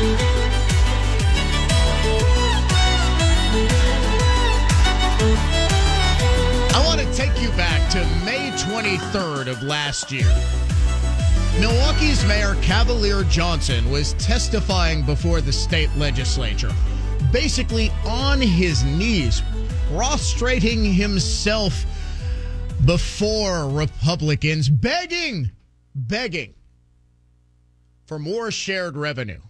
I want to take you back to May 23rd of last year. Milwaukee's Mayor Cavalier Johnson was testifying before the state legislature, basically on his knees, prostrating himself before Republicans, begging, begging for more shared revenue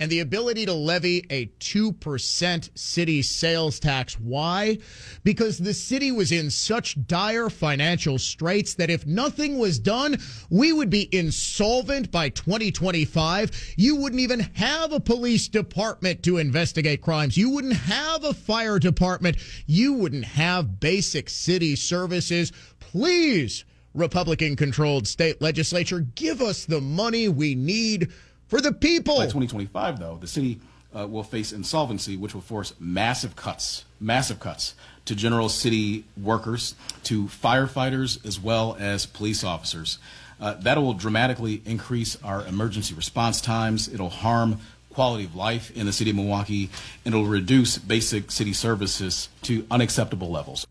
and the ability to levy a 2% city sales tax. Why? Because the city was in such dire financial straits that if nothing was done, we would be insolvent by 2025. You wouldn't even have a police department to investigate crimes. You wouldn't have a fire department. You wouldn't have basic city services. Please, Republican controlled state legislature, give us the money we need for the people. By 2025, though, the city uh, will face insolvency, which will force massive cuts, massive cuts to general city workers, to firefighters, as well as police officers. Uh, that will dramatically increase our emergency response times. It'll harm quality of life in the city of Milwaukee, and it'll reduce basic city services to unacceptable levels.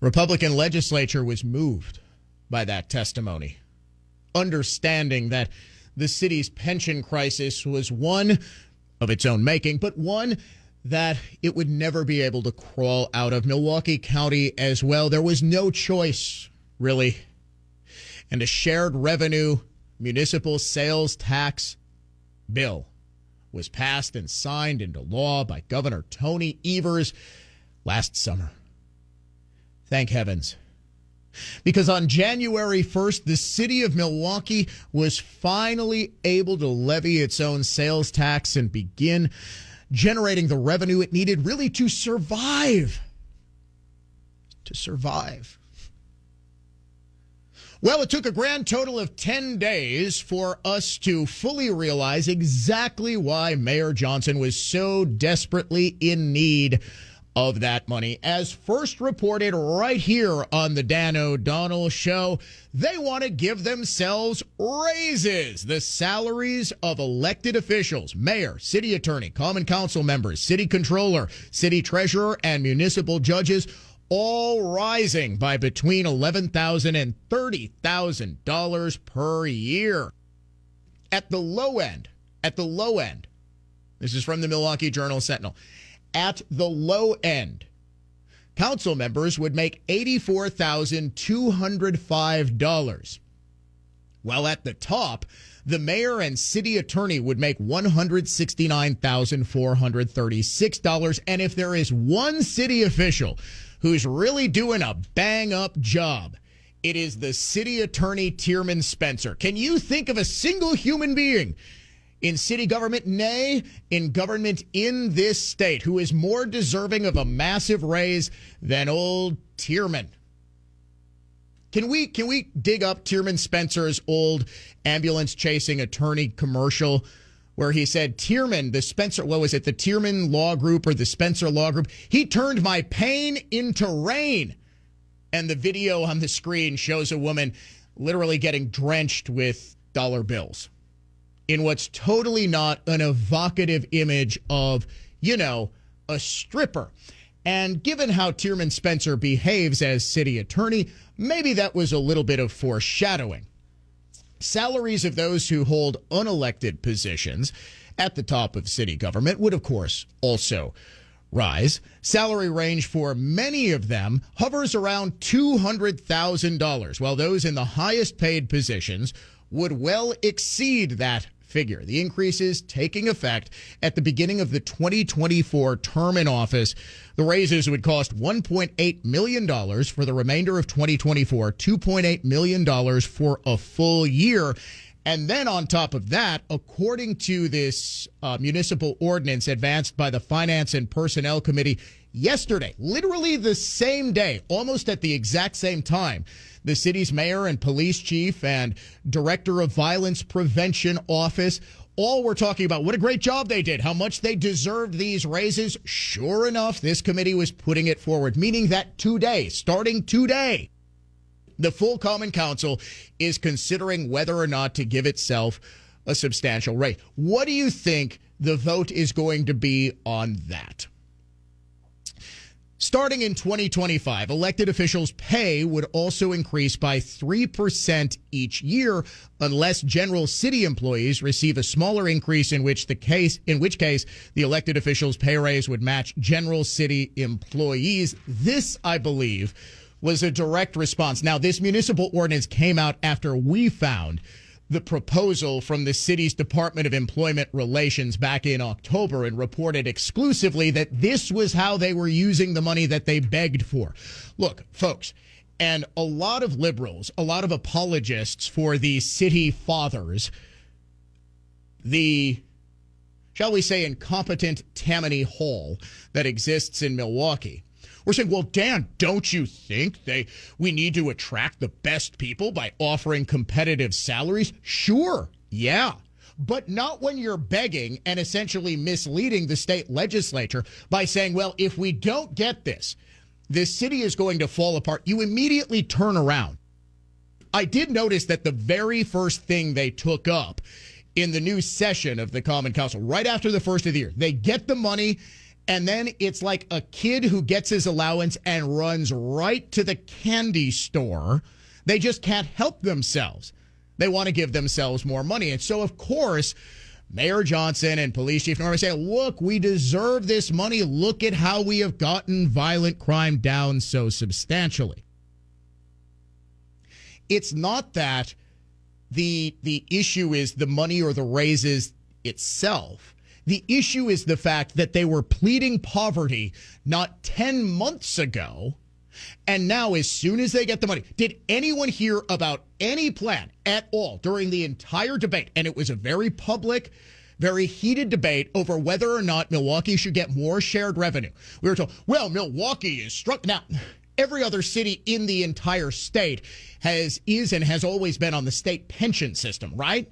Republican legislature was moved by that testimony understanding that the city's pension crisis was one of its own making, but one that it would never be able to crawl out of. Milwaukee County as well. There was no choice, really. And a shared revenue municipal sales tax bill was passed and signed into law by Governor Tony Evers last summer. Thank heavens because on January 1st, the city of Milwaukee was finally able to levy its own sales tax and begin generating the revenue it needed really to survive. To survive. Well, it took a grand total of 10 days for us to fully realize exactly why Mayor Johnson was so desperately in need of that money. As first reported right here on the Dan O'Donnell show, they want to give themselves raises. The salaries of elected officials, mayor, city attorney, common council members, city controller, city treasurer, and municipal judges all rising by between $11,000 and $30,000 per year. At the low end, at the low end, this is from the Milwaukee Journal Sentinel at the low end, council members would make $84,205. While at the top, the mayor and city attorney would make $169,436. And if there is one city official who's really doing a bang up job, it is the city attorney, Tearman Spencer. Can you think of a single human being in city government, nay, in government in this state, who is more deserving of a massive raise than old Tearman. Can we can we dig up Tearman Spencer's old ambulance chasing attorney commercial where he said Tearman, the Spencer, what was it, the Tearman Law Group or the Spencer Law Group? He turned my pain into rain. And the video on the screen shows a woman literally getting drenched with dollar bills in what's totally not an evocative image of, you know, a stripper. And given how Tearman Spencer behaves as city attorney, maybe that was a little bit of foreshadowing. Salaries of those who hold unelected positions at the top of city government would, of course, also rise. Salary range for many of them hovers around $200,000, while those in the highest paid positions would well exceed that figure. The increase is taking effect at the beginning of the 2024 term in office. The raises would cost $1.8 million for the remainder of 2024, $2.8 million for a full year. And then on top of that, according to this uh, municipal ordinance advanced by the Finance and Personnel Committee yesterday, literally the same day, almost at the exact same time, the city's mayor and police chief and director of violence prevention office all were talking about what a great job they did, how much they deserved these raises. Sure enough, this committee was putting it forward, meaning that today, starting today, the full Common Council is considering whether or not to give itself a substantial raise. What do you think the vote is going to be on that? Starting in 2025, elected officials' pay would also increase by 3% each year unless general city employees receive a smaller increase in which the case in which case the elected officials' pay raise would match general city employees. This, I believe, was a direct response. Now, this municipal ordinance came out after we found the proposal from the city's Department of Employment Relations back in October and reported exclusively that this was how they were using the money that they begged for. Look, folks, and a lot of liberals, a lot of apologists for the city fathers, the shall we say incompetent Tammany Hall that exists in Milwaukee we're saying, well, Dan, don't you think they we need to attract the best people by offering competitive salaries? Sure, yeah. But not when you're begging and essentially misleading the state legislature by saying, well, if we don't get this, this city is going to fall apart. You immediately turn around. I did notice that the very first thing they took up in the new session of the Common Council, right after the first of the year, they get the money and then it's like a kid who gets his allowance and runs right to the candy store. They just can't help themselves. They want to give themselves more money. And so, of course, Mayor Johnson and Police Chief Norman say, look, we deserve this money. Look at how we have gotten violent crime down so substantially. It's not that the the issue is the money or the raises itself. The issue is the fact that they were pleading poverty not 10 months ago. And now, as soon as they get the money, did anyone hear about any plan at all during the entire debate? And it was a very public, very heated debate over whether or not Milwaukee should get more shared revenue. We were told, well, Milwaukee is struck. Now, every other city in the entire state has is and has always been on the state pension system, right?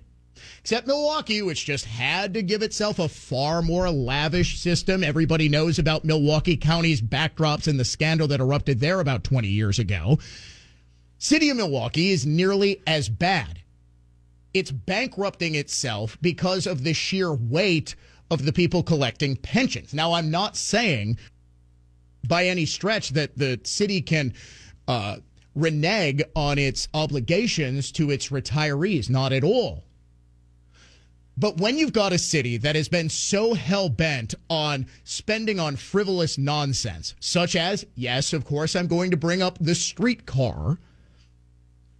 Except Milwaukee, which just had to give itself a far more lavish system. Everybody knows about Milwaukee County's backdrops and the scandal that erupted there about 20 years ago. City of Milwaukee is nearly as bad. It's bankrupting itself because of the sheer weight of the people collecting pensions. Now, I'm not saying by any stretch that the city can uh, renege on its obligations to its retirees. Not at all. But when you've got a city that has been so hell bent on spending on frivolous nonsense, such as, yes, of course, I'm going to bring up the streetcar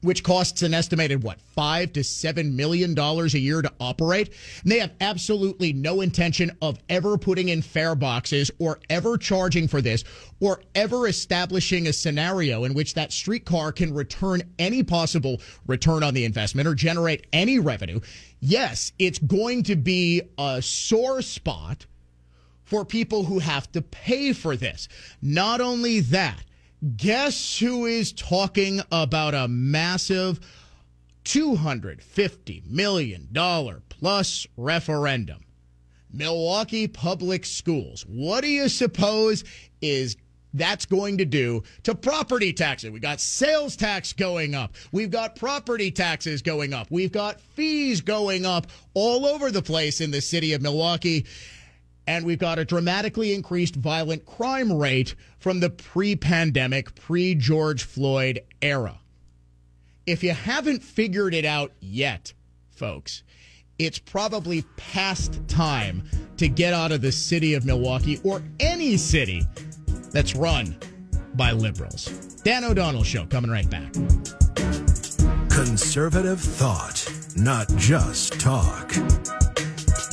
which costs an estimated what five to seven million dollars a year to operate. And they have absolutely no intention of ever putting in fare boxes or ever charging for this or ever establishing a scenario in which that streetcar can return any possible return on the investment or generate any revenue. Yes, it's going to be a sore spot for people who have to pay for this. Not only that, Guess who is talking about a massive $250 million plus referendum? Milwaukee Public Schools. What do you suppose is that's going to do to property taxes. We got sales tax going up. We've got property taxes going up. We've got fees going up all over the place in the city of Milwaukee and we've got a dramatically increased violent crime rate from the pre pandemic, pre George Floyd era. If you haven't figured it out yet, folks, it's probably past time to get out of the city of Milwaukee or any city that's run by liberals. Dan O'Donnell Show coming right back. Conservative thought, not just talk.